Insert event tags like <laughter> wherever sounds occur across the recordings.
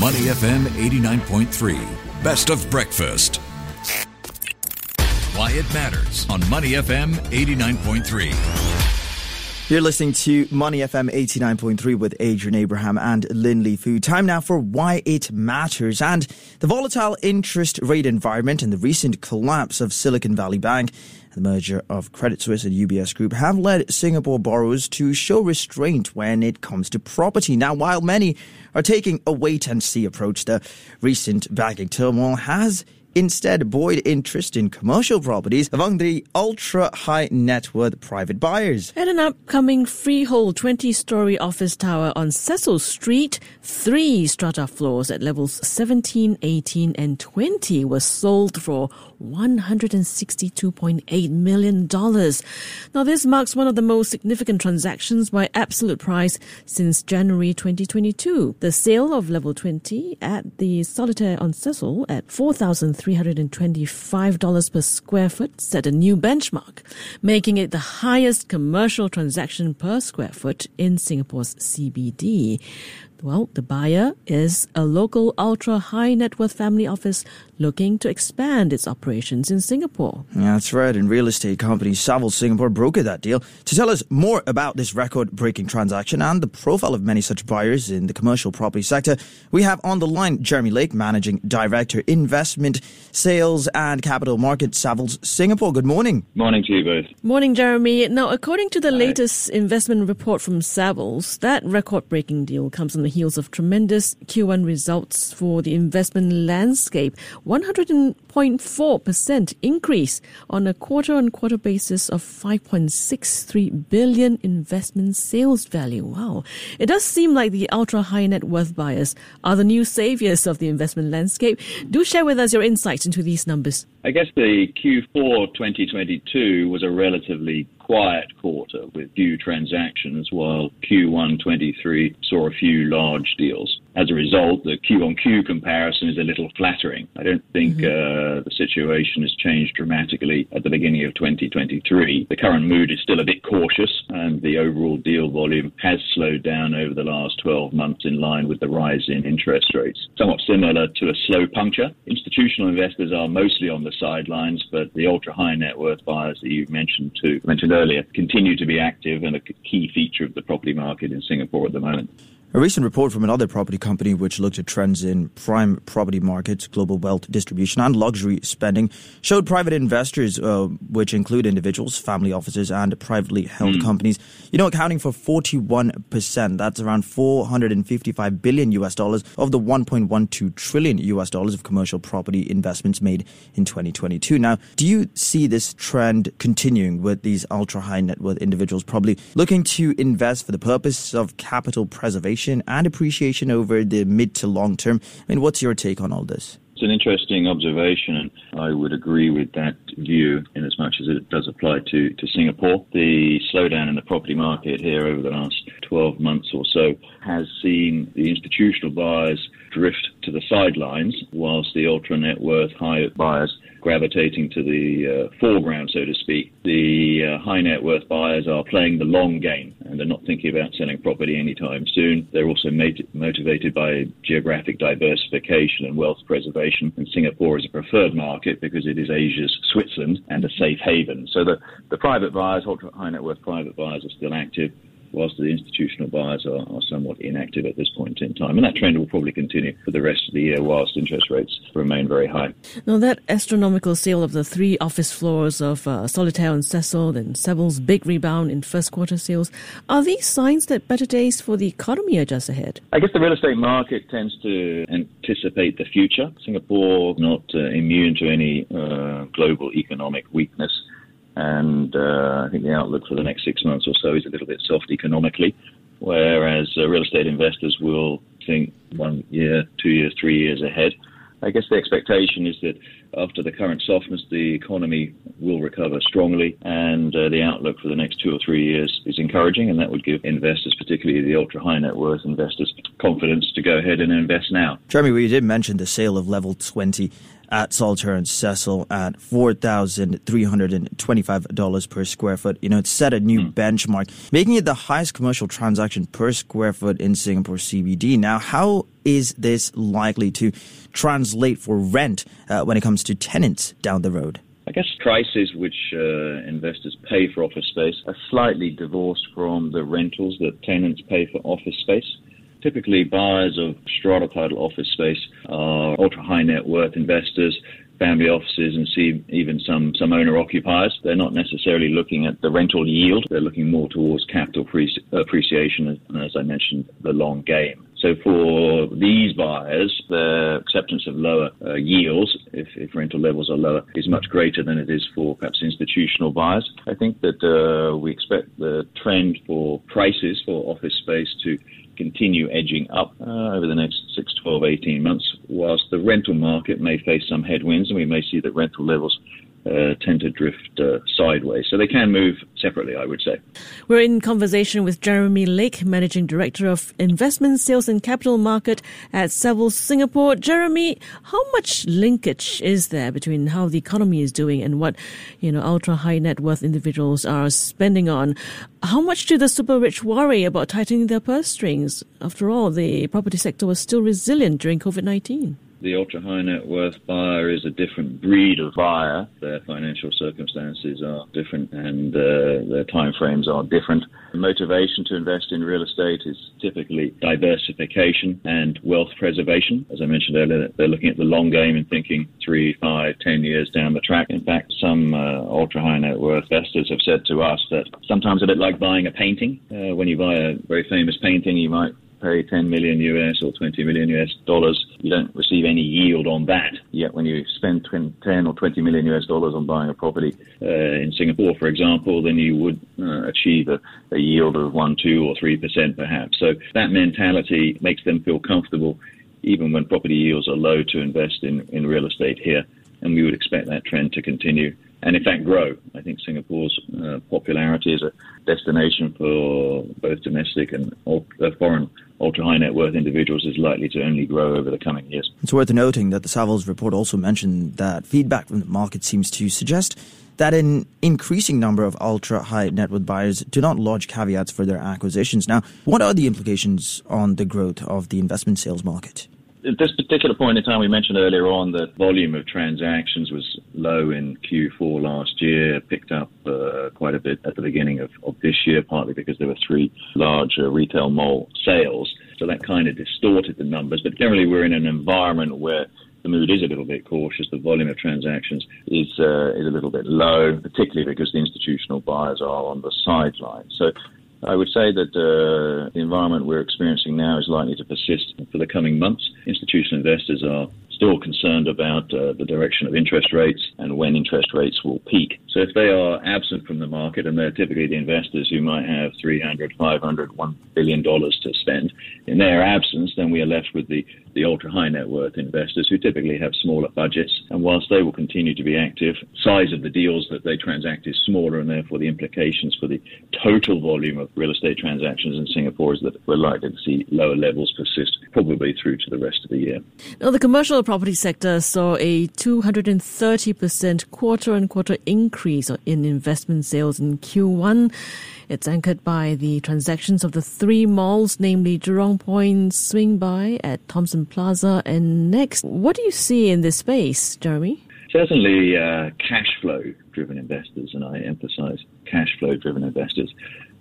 Money FM 89.3. Best of breakfast. Why it matters on Money FM 89.3. You're listening to Money FM 89.3 with Adrian Abraham and Linley Fu. Time now for Why It Matters. And the volatile interest rate environment and the recent collapse of Silicon Valley Bank the merger of Credit Suisse and UBS Group have led Singapore borrowers to show restraint when it comes to property. Now, while many are taking a wait and see approach, the recent banking turmoil has instead buoyed interest in commercial properties among the ultra high net worth private buyers. At an upcoming freehold 20 story office tower on Cecil Street, three strata floors at levels 17, 18, and 20 were sold for $162.8 million. Now, this marks one of the most significant transactions by absolute price since January 2022. The sale of level 20 at the Solitaire on Cecil at 4,000 $325 per square foot set a new benchmark, making it the highest commercial transaction per square foot in Singapore's CBD. Well, the buyer is a local ultra high net worth family office looking to expand its operations in Singapore. Yeah, that's right. And real estate company Savills Singapore brokered that deal. To tell us more about this record breaking transaction and the profile of many such buyers in the commercial property sector, we have on the line Jeremy Lake, Managing Director, Investment, Sales and Capital Markets, Savills Singapore. Good morning. Morning to you both. Morning, Jeremy. Now, according to the Hi. latest investment report from Savills, that record breaking deal comes on the heels of tremendous Q1 results for the investment landscape. 100.4% increase on a quarter on quarter basis of 5.63 billion investment sales value. Wow. It does seem like the ultra high net worth buyers are the new saviors of the investment landscape. Do share with us your insights into these numbers. I guess the Q4 2022 was a relatively quiet quarter with few transactions, while Q1 23 saw a few large deals. As a result, the Q on Q comparison is a little flattering. I don't think mm-hmm. uh, the situation has changed dramatically at the beginning of 2023. The current mood is still a bit cautious, and the overall deal volume has slowed down over the last 12 months in line with the rise in interest rates. Somewhat similar to a slow puncture. Institutional investors are mostly on the sidelines, but the ultra high net worth buyers that you mentioned too mentioned earlier continue to be active and a key feature of the property market in Singapore at the moment. A recent report from another property company which looked at trends in prime property markets, global wealth distribution, and luxury spending showed private investors, uh, which include individuals, family offices, and privately held mm. companies, you know, accounting for 41%. That's around 455 billion US dollars of the 1.12 trillion US dollars of commercial property investments made in 2022. Now, do you see this trend continuing with these ultra high net worth individuals probably looking to invest for the purpose of capital preservation? And appreciation over the mid to long term. I mean, what's your take on all this? It's an interesting observation, and I would agree with that view in as much as it does apply to, to Singapore. The slowdown in the property market here over the last 12 months or so has seen the institutional buyers drift to the sidelines, whilst the ultra net worth high buyers gravitating to the uh, foreground, so to speak. The uh, high net worth buyers are playing the long game and they're not thinking about selling property anytime soon. They're also made, motivated by geographic diversification and wealth preservation. And Singapore is a preferred market because it is Asia's Switzerland and a safe haven. So the, the private buyers, ultra high net worth private buyers, are still active whilst the institutional buyers are, are, somewhat inactive at this point in time. And that trend will probably continue for the rest of the year whilst interest rates remain very high. Now, that astronomical sale of the three office floors of uh, Solitaire and Cecil and Savills' big rebound in first quarter sales, are these signs that better days for the economy are just ahead? I guess the real estate market tends to anticipate the future. Singapore not uh, immune to any uh, global economic weakness and uh, I think the outlook for the next six months or so is a little bit soft economically, whereas uh, real estate investors will think one year, two years, three years ahead. I guess the expectation is that after the current softness, the economy will recover strongly, and uh, the outlook for the next two or three years is encouraging, and that would give investors, particularly the ultra high net worth investors, confidence to go ahead and invest now. Jeremy, we did mention the sale of level 20 at Solitaire and Cecil at $4,325 per square foot. You know, it set a new mm. benchmark, making it the highest commercial transaction per square foot in Singapore CBD. Now, how is this likely to translate for rent uh, when it comes to tenants down the road? I guess prices which uh, investors pay for office space are slightly divorced from the rentals that tenants pay for office space. Typically, buyers of strata title office space are ultra high net worth investors family offices and see even some, some owner occupiers. They're not necessarily looking at the rental yield. They're looking more towards capital appreciation and, as I mentioned, the long game. So for these buyers, the acceptance of lower uh, yields, if, if, rental levels are lower, is much greater than it is for perhaps institutional buyers. I think that uh, we expect the trend for prices for office space to continue edging up uh, over the next 6, 12, 18 months, whilst the rental market may face some headwinds and we may see that rental levels uh, tend to drift uh, sideways. So they can move separately, I would say. We're in conversation with Jeremy Lake, Managing Director of Investment Sales and Capital Market at Savills Singapore. Jeremy, how much linkage is there between how the economy is doing and what, you know, ultra high net worth individuals are spending on? How much do the super rich worry about tightening their purse strings? After all, the property sector was still resilient during COVID 19 the ultra high net worth buyer is a different breed of buyer. Their financial circumstances are different and uh, their timeframes are different. The motivation to invest in real estate is typically diversification and wealth preservation. As I mentioned earlier, they're looking at the long game and thinking three, five, ten years down the track. In fact, some uh, ultra high net worth investors have said to us that sometimes a bit like buying a painting. Uh, when you buy a very famous painting, you might pay 10 million US or 20 million US dollars, you don't receive any yield on that. Yet when you spend 10 or 20 million US dollars on buying a property uh, in Singapore, for example, then you would uh, achieve a, a yield of 1, 2 or 3% perhaps. So that mentality makes them feel comfortable even when property yields are low to invest in, in real estate here. And we would expect that trend to continue and in fact grow. I think Singapore's uh, popularity as a destination for both domestic and uh, foreign ultra high net worth individuals is likely to only grow over the coming years. It's worth noting that the Savills report also mentioned that feedback from the market seems to suggest that an increasing number of ultra high net worth buyers do not lodge caveats for their acquisitions. Now, what are the implications on the growth of the investment sales market? At this particular point in time, we mentioned earlier on that volume of transactions was low in Q4 last year, picked up uh, quite a bit at the beginning of, of, this year, partly because there were three large retail mall sales. So that kind of distorted the numbers. But generally, we're in an environment where the mood is a little bit cautious. The volume of transactions is uh, is a little bit low, particularly because the institutional buyers are on the sidelines. So I would say that uh, the environment we're experiencing now is likely to persist for the coming months. Institutional investors are still concerned about uh, the direction of interest rates and when interest rates will peak. So if they are absent from the market, and they're typically the investors who might have 300, 500, 1 billion dollars to spend, in their absence, then we are left with the, the ultra high net worth investors who typically have smaller budgets. And whilst they will continue to be active, size of the deals that they transact is smaller, and therefore the implications for the total volume of real estate transactions in Singapore is that we're likely to see lower levels persist probably through to the rest of the year. Now, the commercial property sector saw a 230% quarter on quarter increase in investment sales in Q1. It's anchored by the transactions of the three malls, namely Jurong Point, Swing By at Thomson Plaza, and NEX. What do you see in this space, Jeremy? Certainly, uh, cash flow driven investors, and I emphasize cash flow driven investors,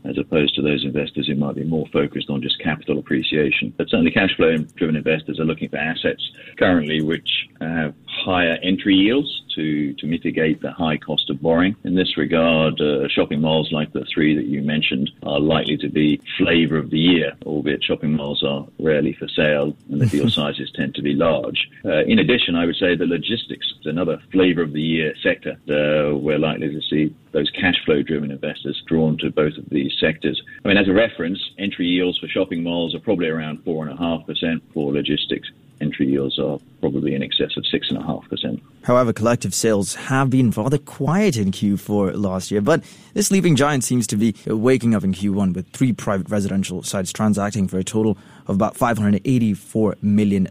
as opposed to those investors who might be more focused on just capital appreciation. But certainly, cash flow driven investors are looking for assets currently which have higher entry yields to, to mitigate the high cost of borrowing. In this regard, uh, shopping malls like the three that you mentioned are likely to be flavour of the year, albeit shopping malls are rarely for sale and the deal <laughs> sizes tend to be large. Uh, in addition, I would say the logistics is another flavour of the year sector. Uh, we're likely to see those cash flow driven investors drawn to both of these sectors. I mean, as a reference, entry yields for shopping malls are probably around 4.5% for logistics entry yields are probably in excess of 6.5%. However, collective sales have been rather quiet in Q4 last year, but this sleeping giant seems to be waking up in Q1 with three private residential sites transacting for a total of about $584 million.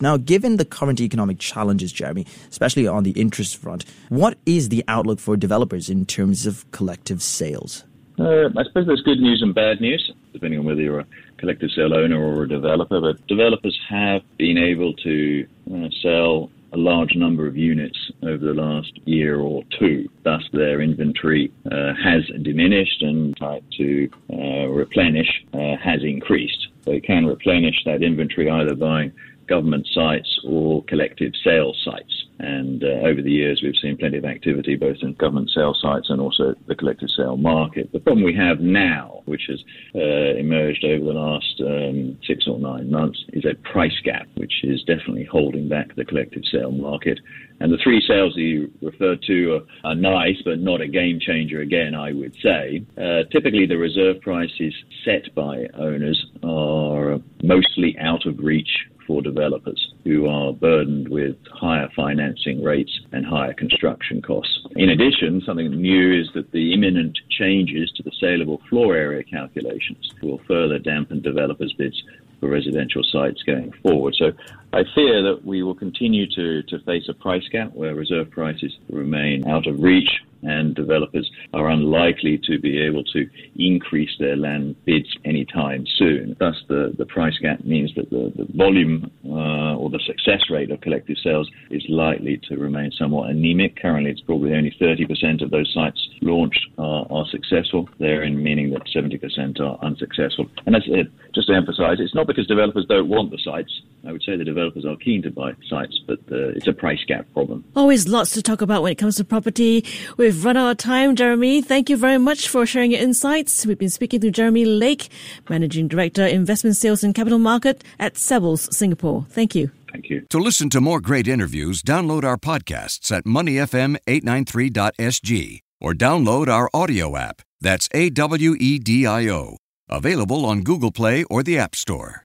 Now, given the current economic challenges, Jeremy, especially on the interest front, what is the outlook for developers in terms of collective sales? Uh, I suppose there's good news and bad news, depending on whether you're a collective sale owner or a developer. But developers have been able to uh, sell a large number of units over the last year or two. Thus, their inventory uh, has diminished and type to uh, replenish uh, has increased. They can replenish that inventory either by government sites or collective sales sites. And uh, over the years, we've seen plenty of activity both in government sale sites and also the collective sale market. The problem we have now, which has uh, emerged over the last um, six or nine months, is a price gap, which is definitely holding back the collective sale market. And the three sales you referred to are, are nice, but not a game changer again, I would say. Uh, typically, the reserve prices set by owners are mostly out of reach for developers who are burdened with higher financing rates and higher construction costs. In addition, something new is that the imminent changes to the saleable floor area calculations will further dampen developers' bids for residential sites going forward. So I fear that we will continue to, to face a price gap where reserve prices remain out of reach and developers are unlikely to be able to increase their land bids anytime soon. Thus, the, the price gap means that the, the volume uh, or the success rate of collective sales is likely to remain somewhat anemic. Currently, it's probably only 30% of those sites launched are, are successful, therein meaning that 70% are unsuccessful. And that's it. Just to emphasize, it's not because developers don't want the sites. I would say the developers are keen to buy sites, but uh, it's a price gap problem. Always lots to talk about when it comes to property. We've run out of time, Jeremy. Thank you very much for sharing your insights. We've been speaking to Jeremy Lake, Managing Director, Investment Sales and Capital Market at Savills Singapore. Thank you. Thank you. To listen to more great interviews, download our podcasts at moneyfm893.sg or download our audio app. That's A W E D I O. Available on Google Play or the App Store.